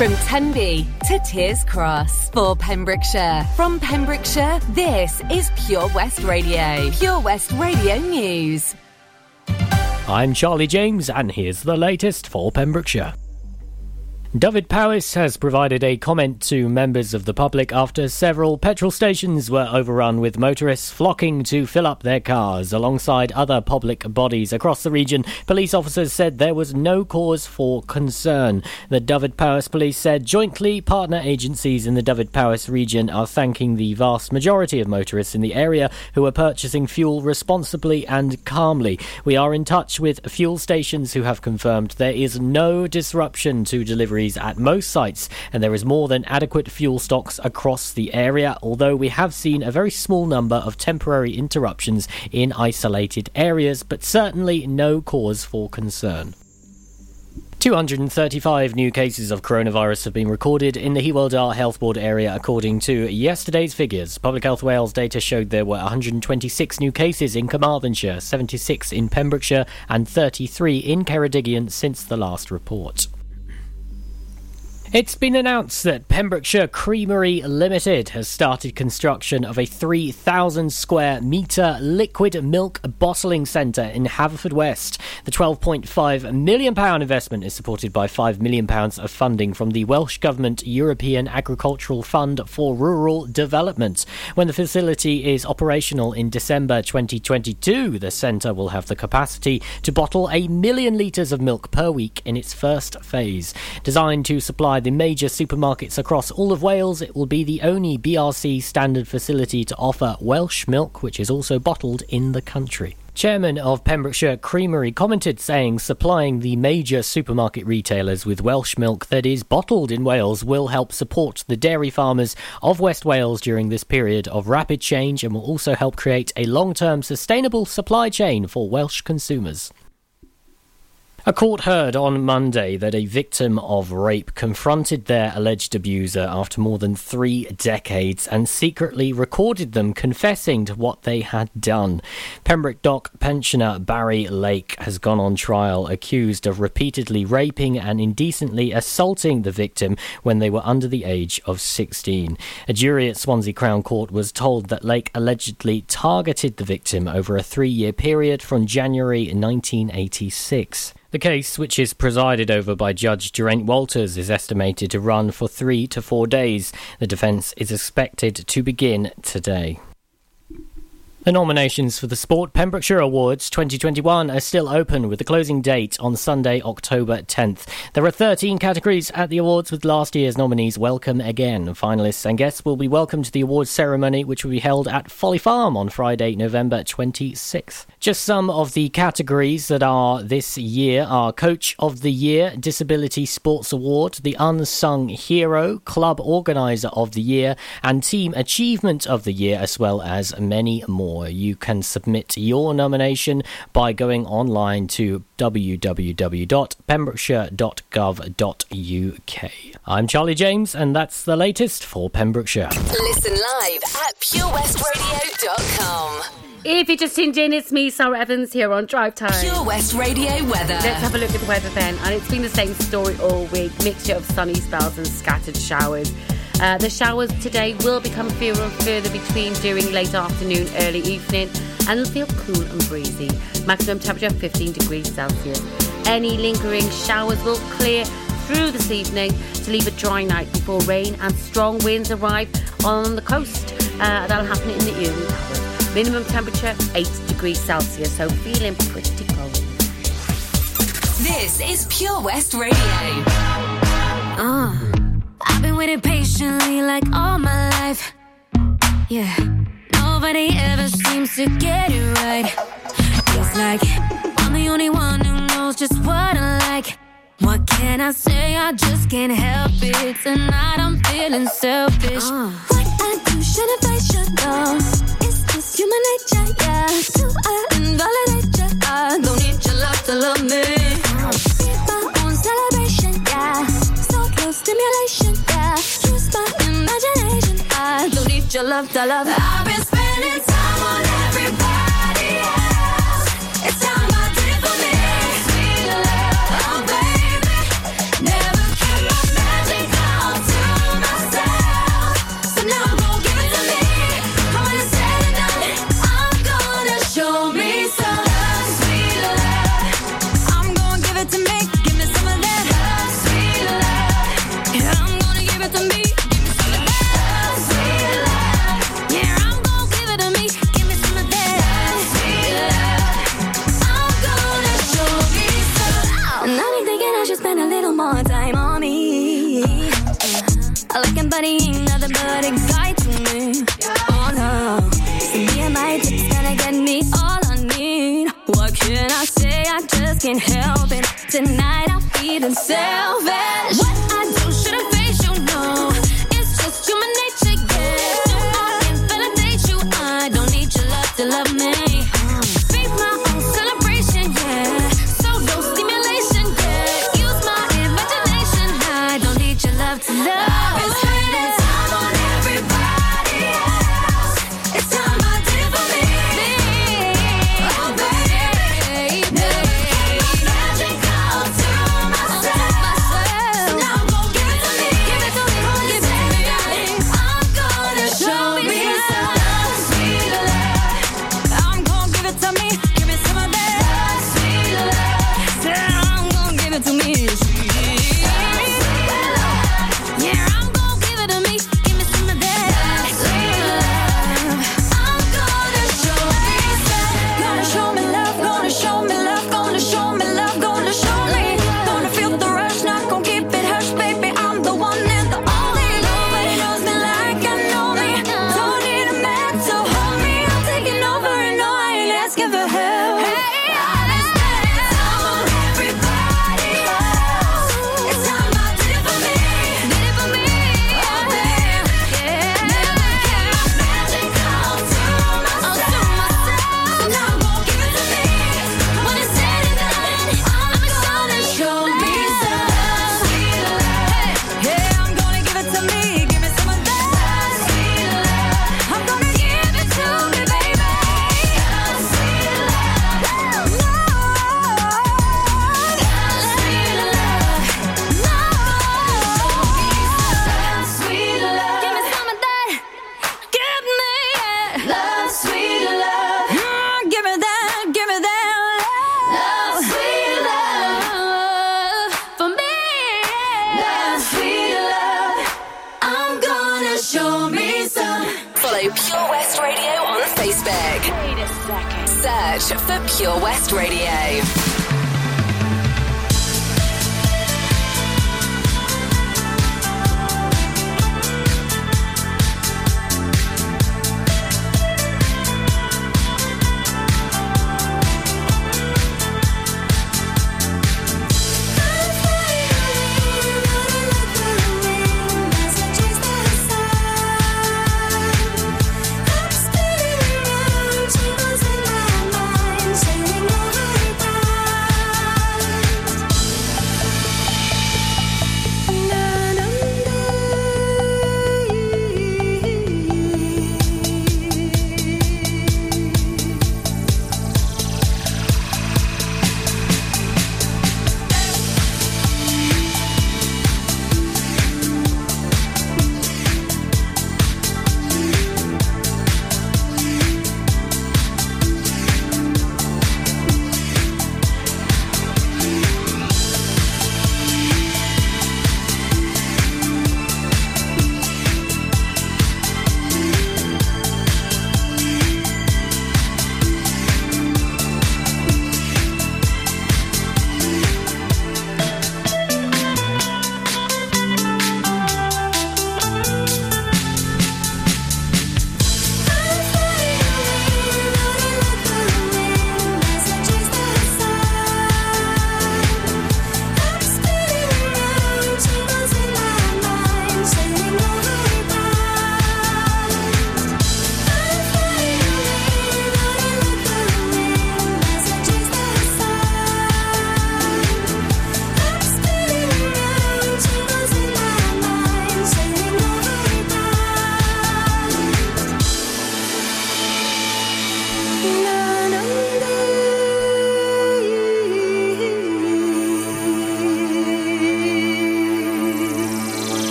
From Tenby to Tiers Cross for Pembrokeshire. From Pembrokeshire, this is Pure West Radio. Pure West Radio News. I'm Charlie James, and here's the latest for Pembrokeshire. Dyfed-Powys has provided a comment to members of the public after several petrol stations were overrun with motorists flocking to fill up their cars. Alongside other public bodies across the region, police officers said there was no cause for concern. The Dyfed-Powys police said jointly partner agencies in the Dyfed-Powys region are thanking the vast majority of motorists in the area who are purchasing fuel responsibly and calmly. We are in touch with fuel stations who have confirmed there is no disruption to delivery at most sites, and there is more than adequate fuel stocks across the area, although we have seen a very small number of temporary interruptions in isolated areas, but certainly no cause for concern. 235 new cases of coronavirus have been recorded in the Hywel Dda Health Board area, according to yesterday's figures. Public Health Wales data showed there were 126 new cases in Carmarthenshire, 76 in Pembrokeshire, and 33 in Ceredigion since the last report. It's been announced that Pembrokeshire Creamery Limited has started construction of a 3,000 square metre liquid milk bottling centre in Haverfordwest. The £12.5 million investment is supported by £5 million of funding from the Welsh Government European Agricultural Fund for Rural Development. When the facility is operational in December 2022, the centre will have the capacity to bottle a million litres of milk per week in its first phase. Designed to supply the major supermarkets across all of Wales. It will be the only BRC standard facility to offer Welsh milk, which is also bottled in the country. Chairman of Pembrokeshire Creamery commented saying supplying the major supermarket retailers with Welsh milk that is bottled in Wales will help support the dairy farmers of West Wales during this period of rapid change and will also help create a long term sustainable supply chain for Welsh consumers. A court heard on Monday that a victim of rape confronted their alleged abuser after more than three decades and secretly recorded them confessing to what they had done. Pembroke Dock pensioner Barry Lake has gone on trial accused of repeatedly raping and indecently assaulting the victim when they were under the age of 16. A jury at Swansea Crown Court was told that Lake allegedly targeted the victim over a three year period from January 1986. The case, which is presided over by Judge Geraint Walters, is estimated to run for three to four days. The defence is expected to begin today. The nominations for the Sport Pembrokeshire Awards 2021 are still open with the closing date on Sunday, October 10th. There are 13 categories at the awards with last year's nominees welcome again. Finalists and guests will be welcomed to the awards ceremony which will be held at Folly Farm on Friday, November 26th. Just some of the categories that are this year are Coach of the Year, Disability Sports Award, the Unsung Hero, Club Organiser of the Year, and Team Achievement of the Year, as well as many more more. You can submit your nomination by going online to www.pembrokeshire.gov.uk. I'm Charlie James, and that's the latest for Pembrokeshire. Listen live at purewestradio.com. If you just tuned in, it's me, Sara Evans, here on Drive Time. Pure West Radio weather. Let's have a look at the weather then. And it's been the same story all week mixture of sunny spells and scattered showers. Uh, the showers today will become fewer and further between during late afternoon, early evening, and will feel cool and breezy. Maximum temperature 15 degrees Celsius. Any lingering showers will clear through this evening to leave a dry night before rain and strong winds arrive on the coast. Uh, that'll happen in the early hours. Minimum temperature 8 degrees Celsius, so feeling pretty cold. This is Pure West Radio. Ah. I've been waiting patiently like all my life. Yeah, nobody ever seems to get it right. Feels like I'm the only one who knows just what I like. What can I say? I just can't help it. Tonight I'm feeling selfish. Uh. What I do, shouldn't I should know? It's just human nature, yeah. Do I invalidate you? I don't need your love to love me. Uh. Your love, to love. I've been spending time on everybody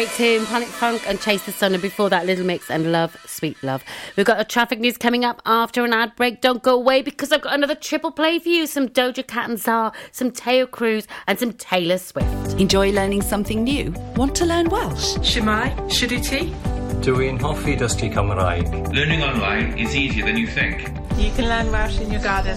great tune, Planet Funk and Chase the Sun, and before that, Little Mix and Love, Sweet Love. We've got a traffic news coming up after an ad break. Don't go away because I've got another triple play for you some Doja Cat and SZA, some Taio Cruz, and some Taylor Swift. Enjoy learning something new? Want to learn Welsh? Shemai, Shuduti? Dwi'n hoffi dysgu Cymraeg. Learning online is easier than you think. You can learn Welsh in your garden.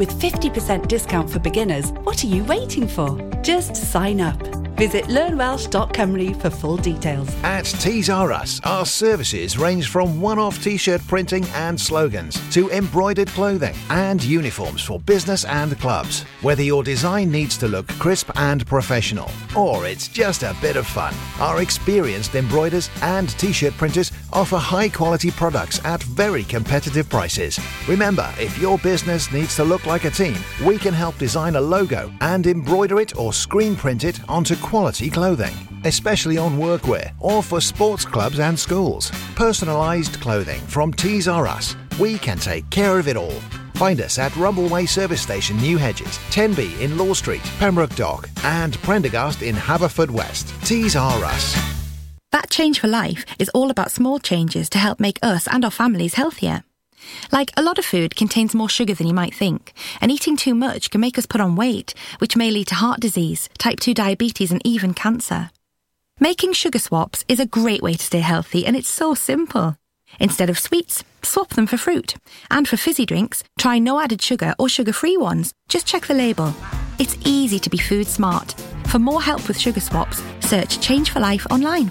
With 50% discount for beginners, what are you waiting for? Just sign up. Visit learnwelsh.com for full details. At Tees R Us, our services range from one off t shirt printing and slogans to embroidered clothing and uniforms for business and clubs. Whether your design needs to look crisp and professional or it's just a bit of fun, our experienced embroiders and t shirt printers offer high quality products at very competitive prices. Remember, if your business needs to look like a team, we can help design a logo and embroider it or screen print it onto quality clothing, especially on workwear or for sports clubs and schools. Personalised clothing from Tees R Us. We can take care of it all. Find us at Rumbleway Service Station, New Hedges, Tenby in Law Street, Pembroke Dock, and Prendergast in Haverfordwest. Tees R Us. That Change for Life is all about small changes to help make us and our families healthier. Like, a lot of food contains more sugar than you might think, and eating too much can make us put on weight, which may lead to heart disease, type 2 diabetes, and even cancer. Making sugar swaps is a great way to stay healthy, and it's so simple. Instead of sweets, swap them for fruit. And for fizzy drinks, try no added sugar or sugar free ones. Just check the label. It's easy to be food smart. For more help with sugar swaps, search Change for Life online.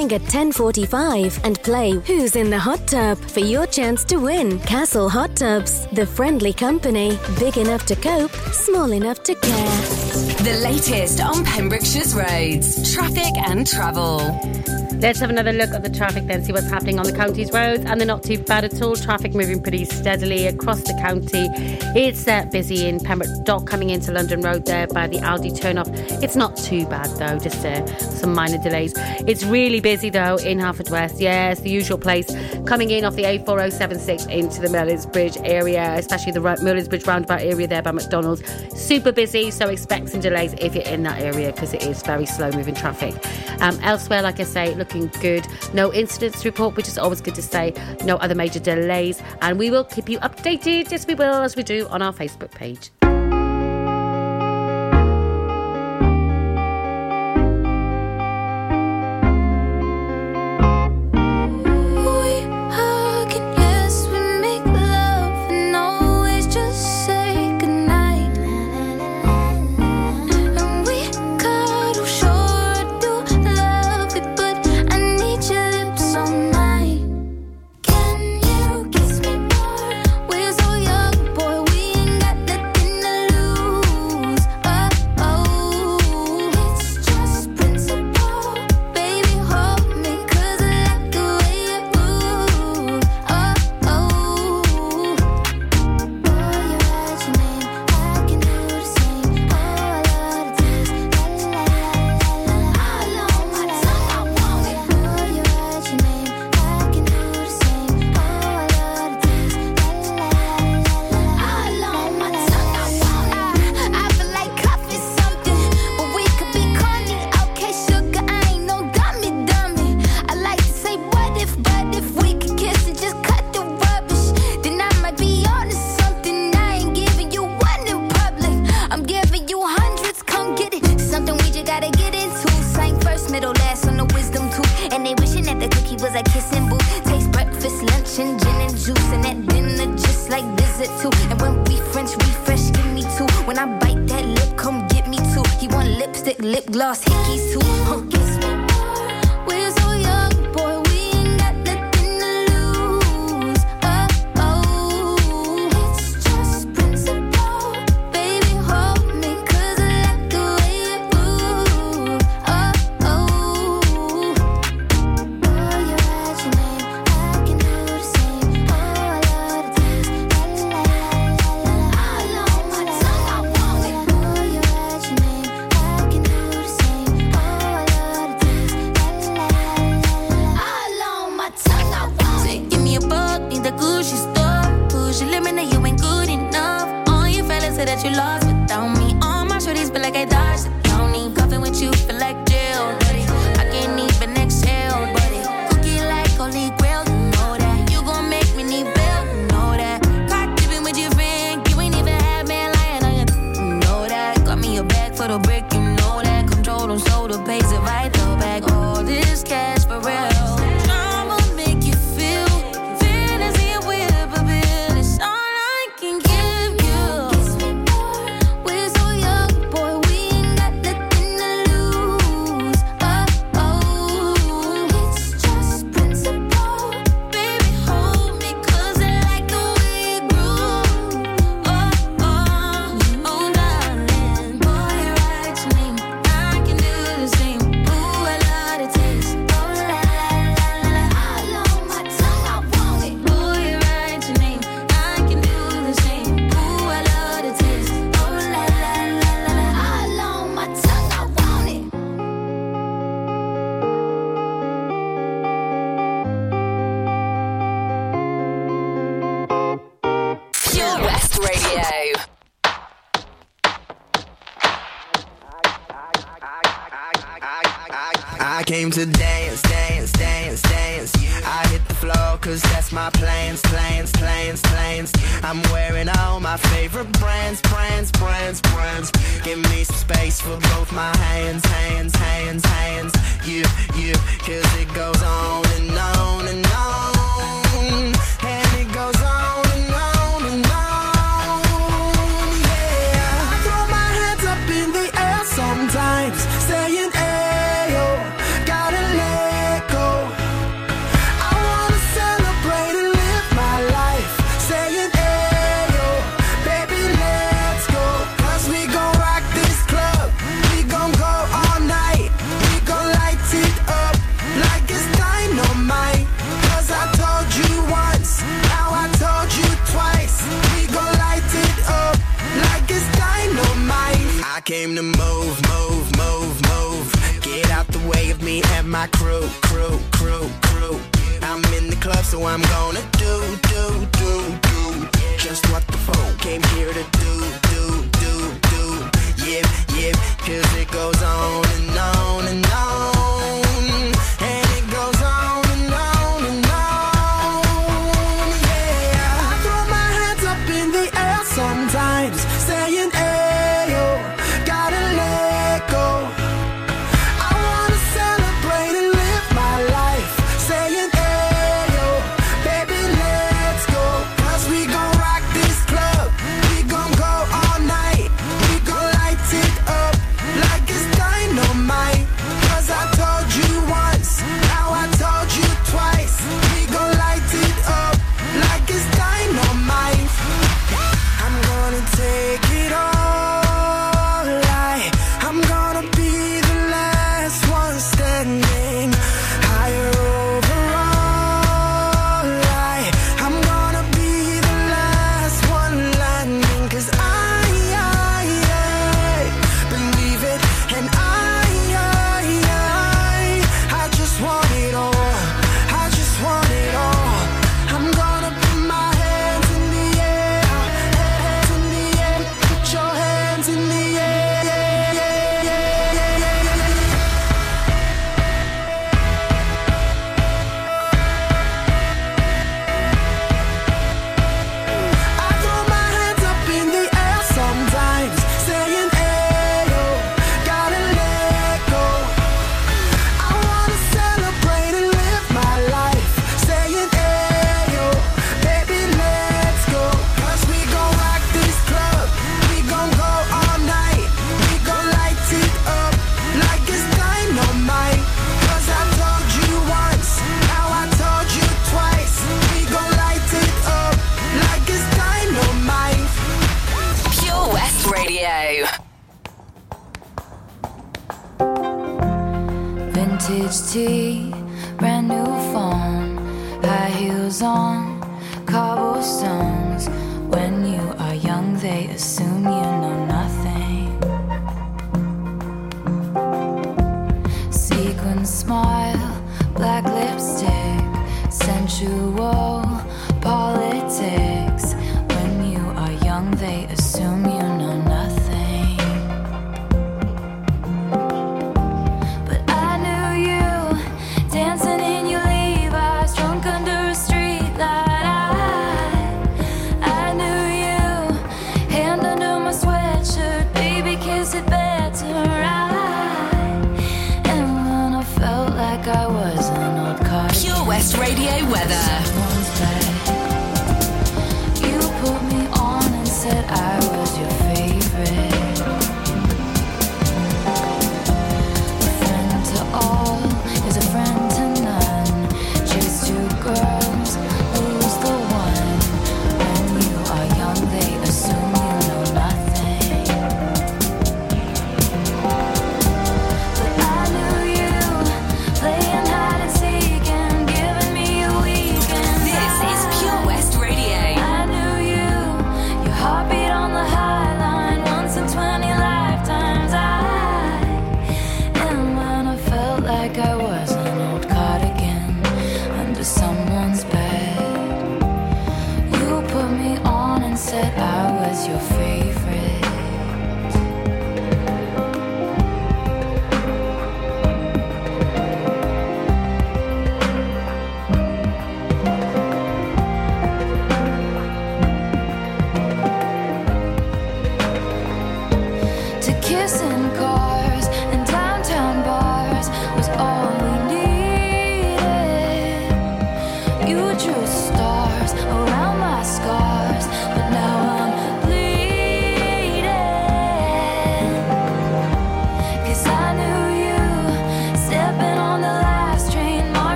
at 10:45 and play Who's in the Hot Tub for your chance to win. Castle Hot Tubs, the friendly company, big enough to cope, small enough to care. The latest on Pembrokeshire's roads, traffic and travel. Let's have another look at the traffic then, see what's happening on the county's roads. And they're not too bad at all. Traffic moving pretty steadily across the county. It's uh, busy in Pembroke Dock coming into London Road there by the Aldi turnoff. It's not too bad though, just uh, some minor delays. It's really busy though in Haverfordwest. Yeah, it's the usual place. Coming in off the A4076 into the Merlin's Bridge area, especially the Merlin's Bridge roundabout area there by McDonald's. Super busy, so expect some delays if you're in that area because it is very slow moving traffic. Um, elsewhere, like I say, looking good. No incidents report, which is always good to say. No other major delays. And we will keep you updated. Yes, we will, as we do on our Facebook page. brands, brands, brands, brands. Give me some space for both my hands, hands, hands, hands. You, you, cause it goes on and on and on. I'm gonna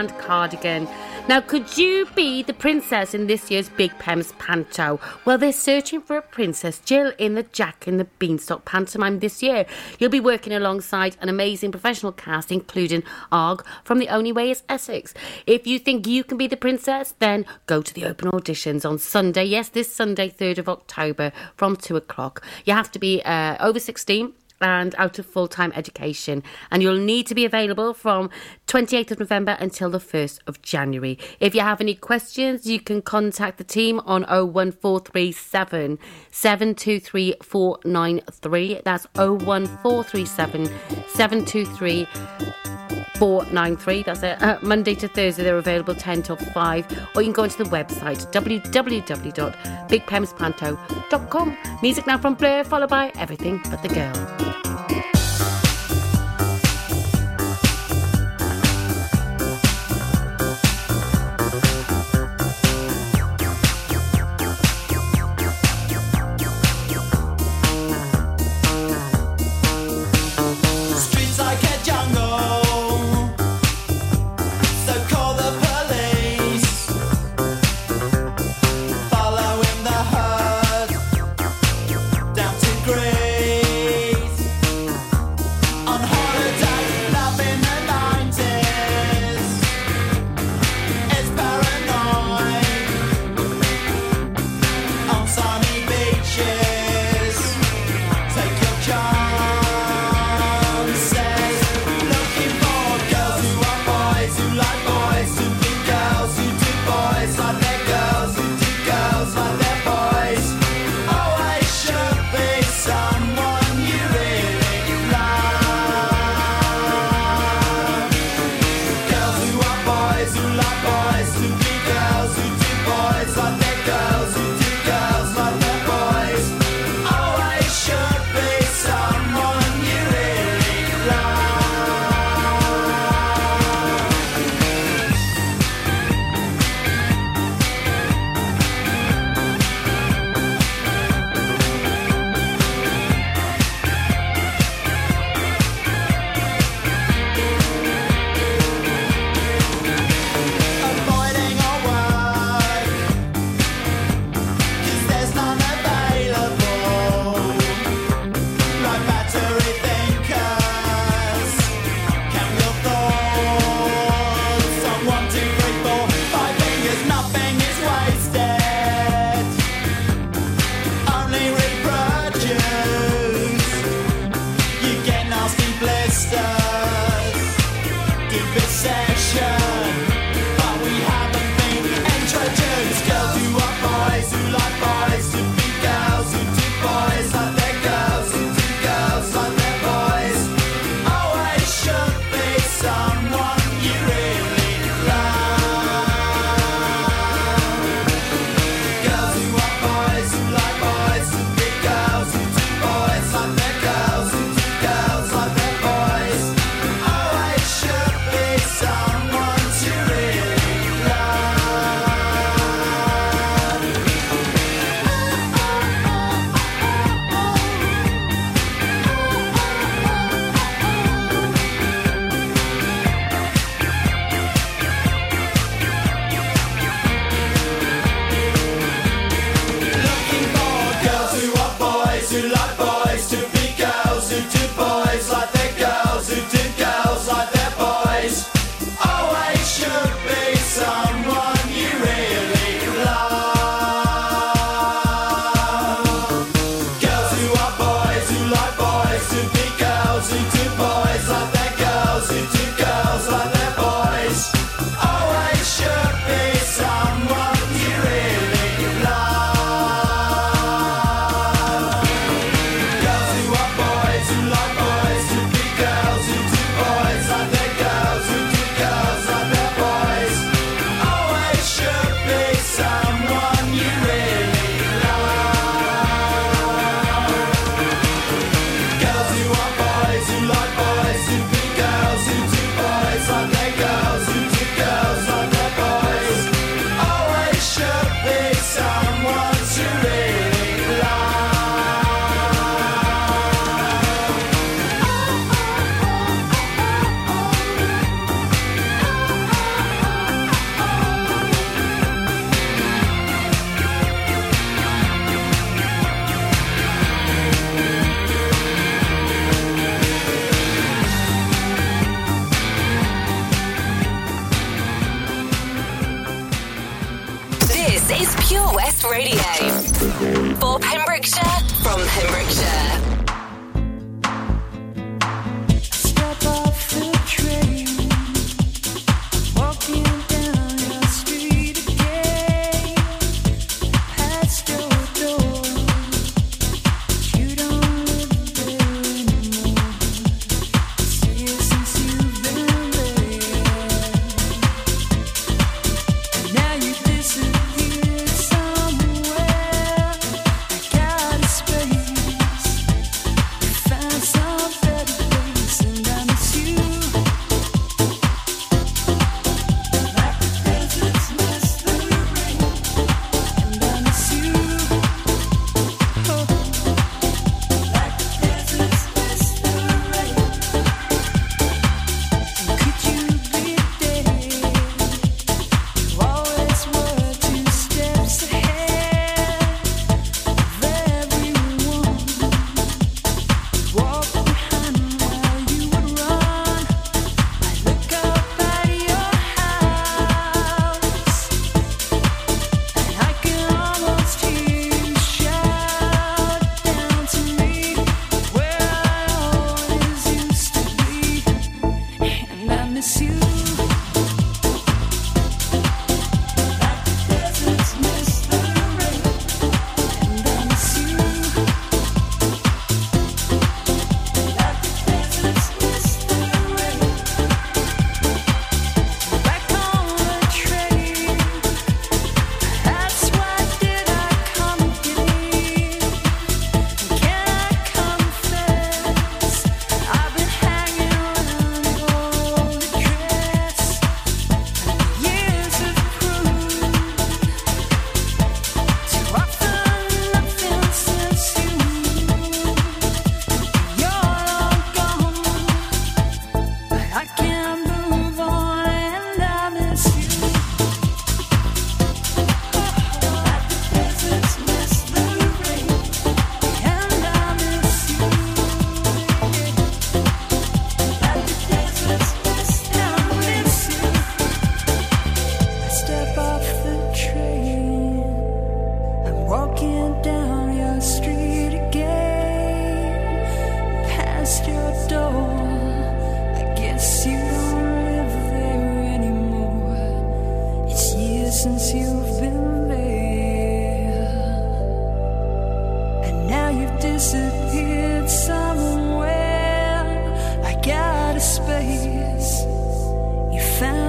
and cardigan. Now, could you be the princess in this year's Big Pems panto? Well, they're searching for a princess Jill in the Jack and the Beanstalk pantomime this year. You'll be working alongside an amazing professional cast, including Arg from The Only Way is Essex. If you think you can be the princess, then go to the open auditions on Sunday. Yes, this Sunday, 3rd of October from 2 o'clock. You have to be uh, over 16 and out of full time education, and you'll need to be available from 28th of November until the 1st of January. If you have any questions, you can contact the team on 01437 723493. That's 01437 723 493. That's it. Uh, Monday to Thursday, they're available 10 till 5. Or you can go onto the website www.bigpemspanto.com. Music now from Blur, followed by Everything But the Girl.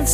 Great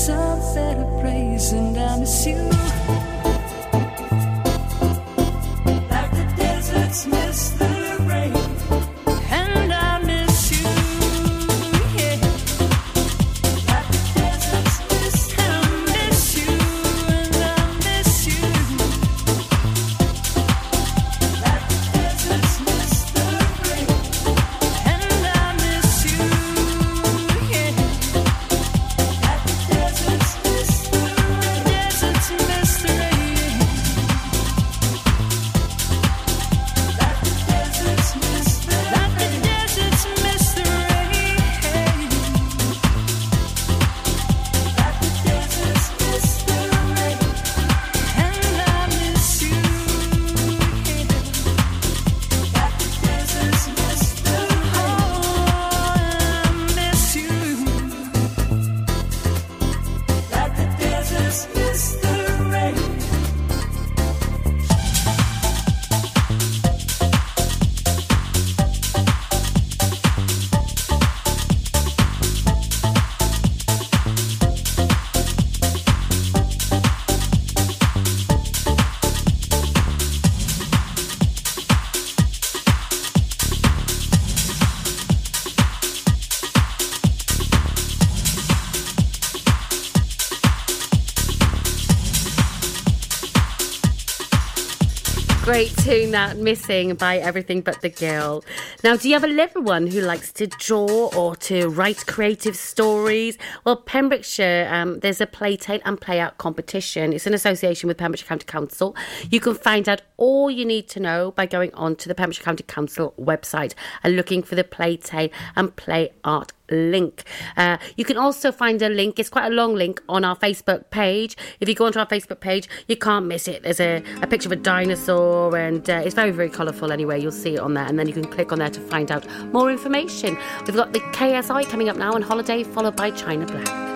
tune that missing by everything but the girl. Now, do you have a little one who likes to draw or to write creative stories? Well, Pembrokeshire, um, there's a Playtale and Play Out competition. It's an association with Pembrokeshire County Council. You can find out all you need to know by going on to the Pembrokeshire County Council website and looking for the Playtale and Play Art link. Uh, you can also find a link, it's quite a long link, on our Facebook page. If you go onto our Facebook page, you can't miss it. There's a, a picture of a dinosaur, and uh, it's very, very colourful anyway. You'll see it on there, and then you can click on there to find out more information. We've got the KSI coming up now on holiday, followed by China Black.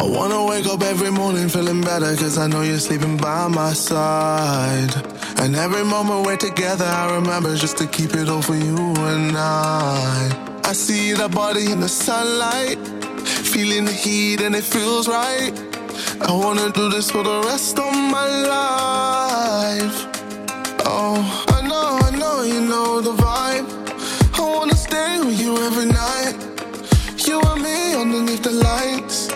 I wanna wake up every morning feeling better Cause I know you're sleeping by my side. And every moment we're together I remember just to keep it all for you and I. I see that body in the sunlight Feeling the heat and it feels right. I wanna do this for the rest of my life. Oh, I know, I know you know the vibe stay with you every night You and me underneath the lights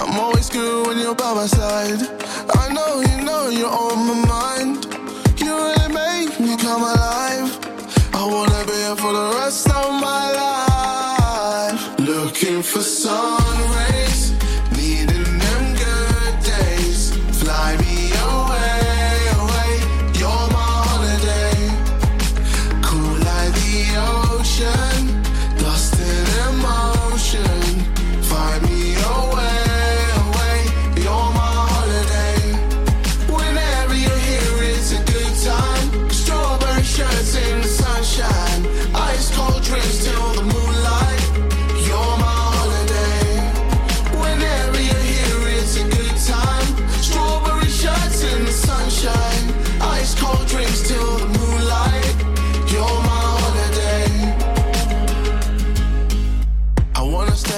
I'm always good when you're by my side. I know you know you're on my mind. You really make me come alive. I wanna be here for the rest of my life. Looking for sun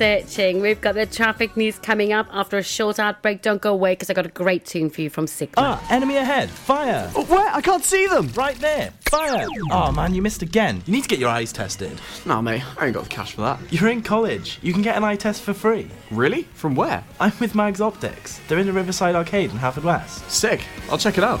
Searching. We've got the traffic news coming up after a short ad break. Don't go away because I got a great tune for you from Sigma. Ah, enemy ahead. Fire. Oh, where? I can't see them. Right there. Fire. Oh man, you missed again. You need to get your eyes tested. Nah, mate, I ain't got the cash for that. You're in college. You can get an eye test for free. Really? From where? I'm with Mags Optics. They're in the Riverside Arcade in Haverfordwest. Sick. I'll check it out.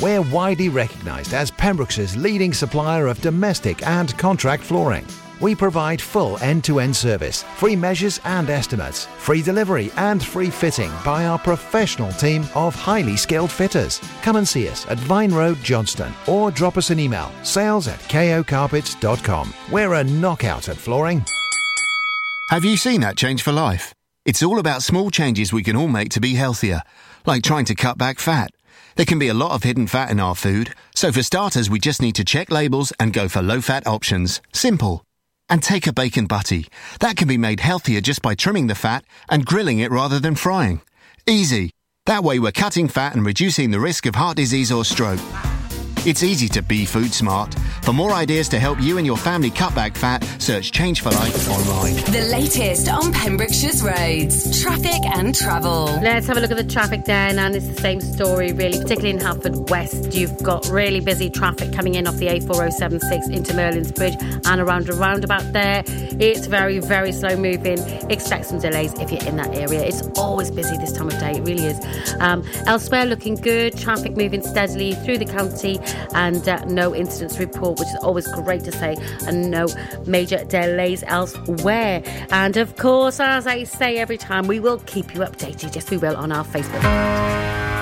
We're widely recognised as Pembroke's leading supplier of domestic and contract flooring. We provide full end to end service, free measures and estimates, free delivery and free fitting by our professional team of highly skilled fitters. Come and see us at Vine Road, Johnston, or drop us an email sales at kocarpets.com. We're a knockout at flooring. Have you seen that change for life? It's all about small changes we can all make to be healthier, like trying to cut back fat. There can be a lot of hidden fat in our food, so for starters, we just need to check labels and go for low fat options. Simple. And take a bacon butty. That can be made healthier just by trimming the fat and grilling it rather than frying. Easy. That way, we're cutting fat and reducing the risk of heart disease or stroke. It's easy to be food smart. For more ideas to help you and your family cut back fat, search Change for Life online. The latest on Pembrokeshire's roads, traffic and travel. Let's have a look at the traffic then, and it's the same story, really, particularly in Haverfordwest. You've got really busy traffic coming in off the A4076 into Merlin's Bridge and around a roundabout there. It's very, very slow moving. Expect some delays if you're in that area. It's always busy this time of day, it really is. Um, elsewhere, looking good. Traffic moving steadily through the county and uh, no incidents report, which is always great to say, and no major delays elsewhere. And of course, as I say every time, we will keep you updated. Yes, we will on our Facebook.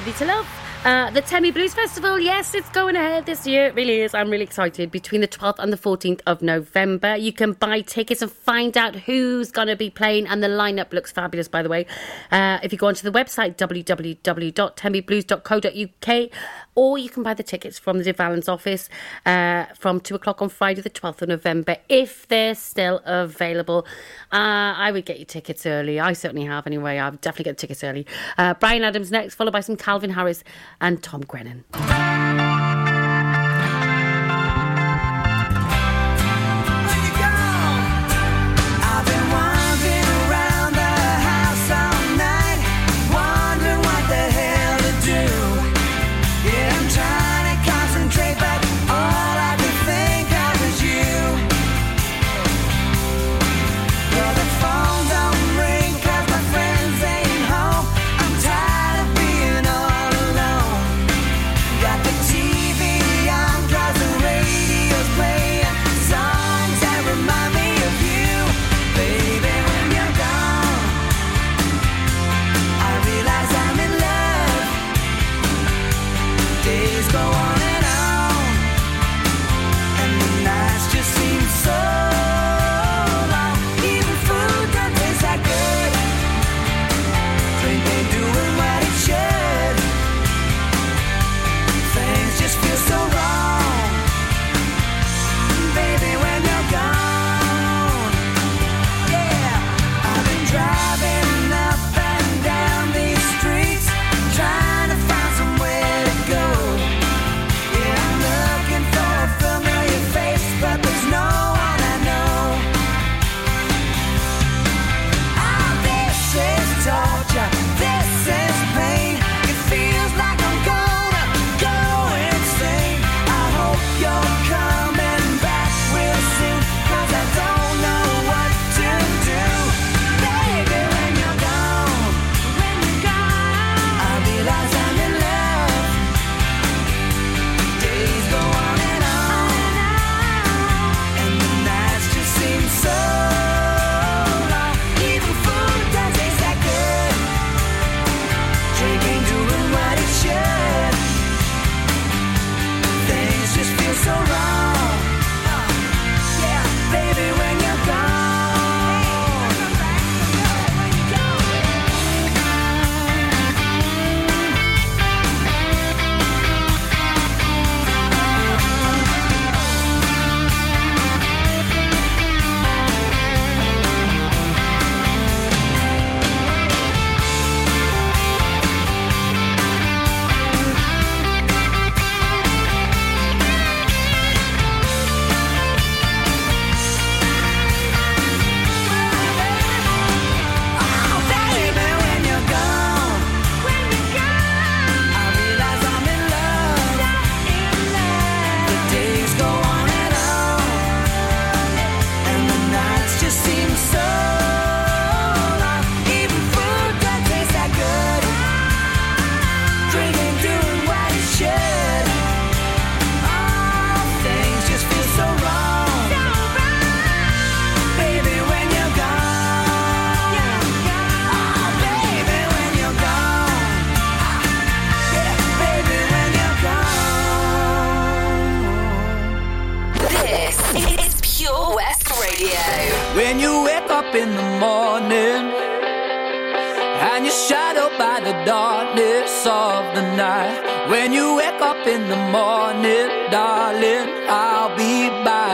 To Love. Uh, the Tenby Blues Festival, yes, it's going ahead this year. It really is. I'm really excited. Between the 12th and the 14th of November, you can buy tickets and find out who's going to be playing. And the lineup looks fabulous, by the way. Uh, if you go onto the website, www.tenbyblues.co.uk, or you can buy the tickets from the De Valence office uh, from two o'clock on Friday, the 12th of November, if they're still available. Uh, I would get your tickets early. I certainly have, anyway. I'll definitely get tickets early. Uh, Bryan Adams next, followed by some Calvin Harris and Tom Grennan.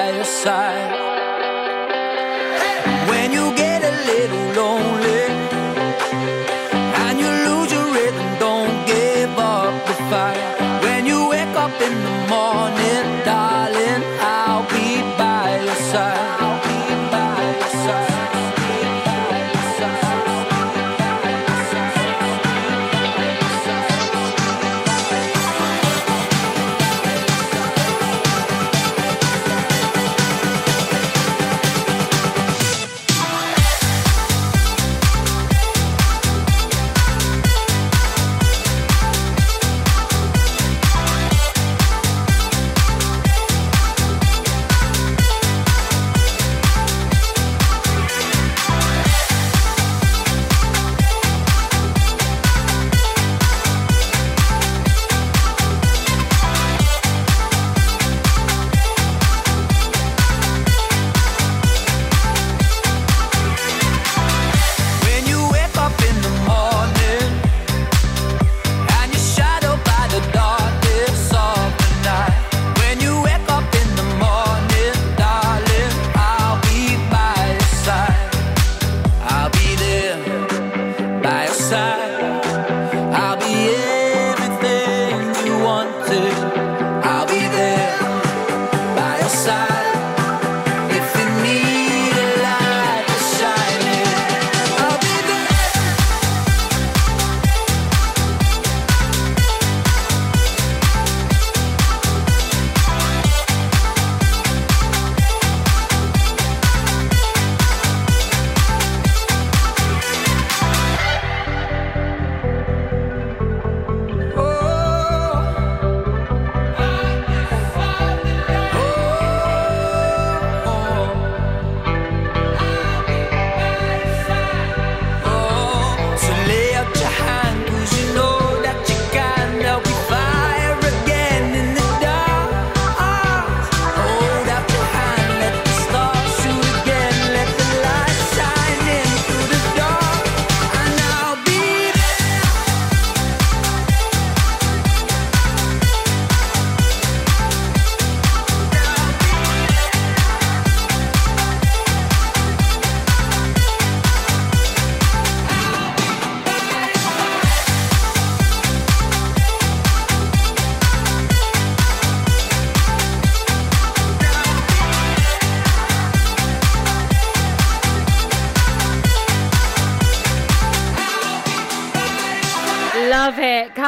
by your side. Hey! When you get a little lonely.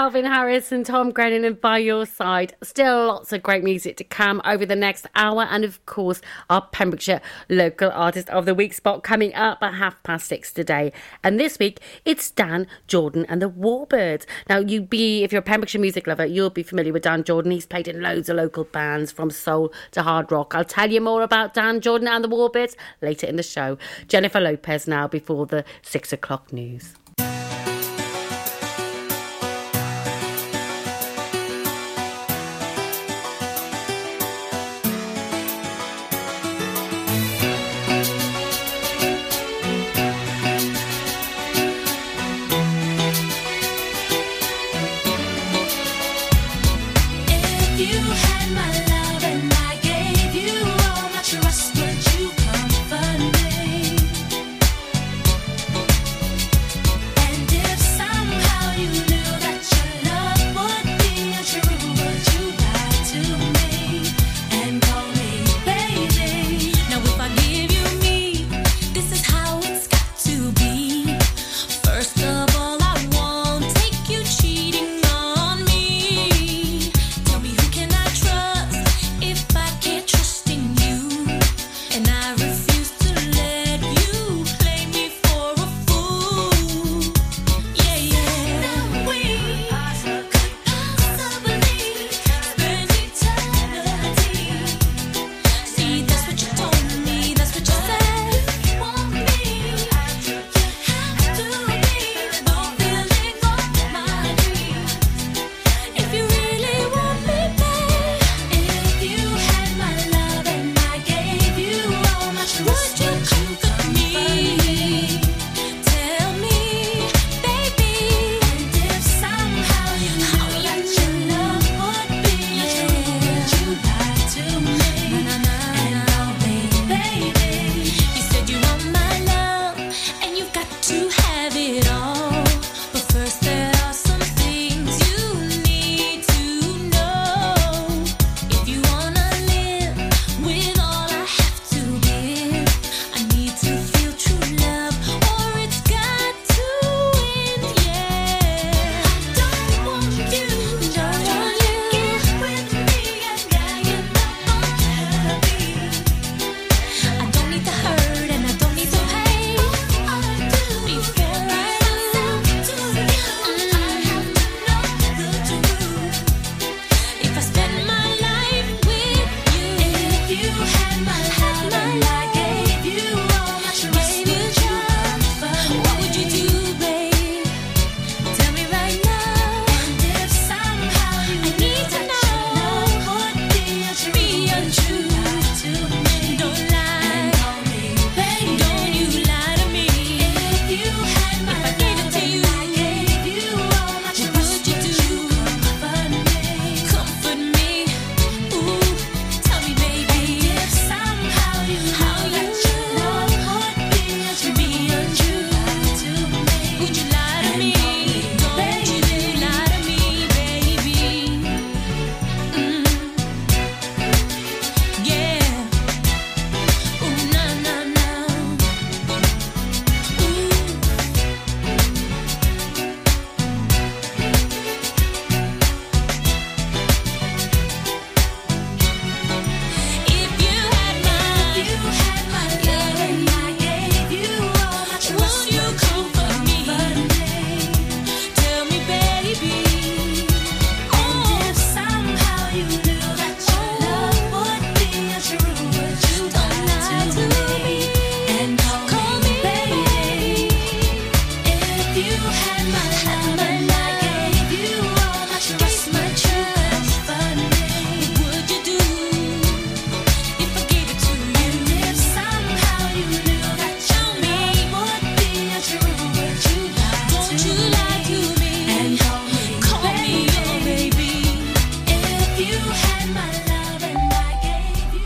Calvin Harris and Tom Grennan and By Your Side. Still lots of great music to come over the next hour. And of course, our Pembrokeshire Local Artist of the Week spot coming up at half past six today. And this week, it's Dan Jordan and the Warbirds. Now, you be, if you're a Pembrokeshire music lover, you'll be familiar with Dan Jordan. He's played in loads of local bands from soul to hard rock. I'll tell you more about Dan Jordan and the Warbirds later in the show. Jennifer Lopez now before the six o'clock news.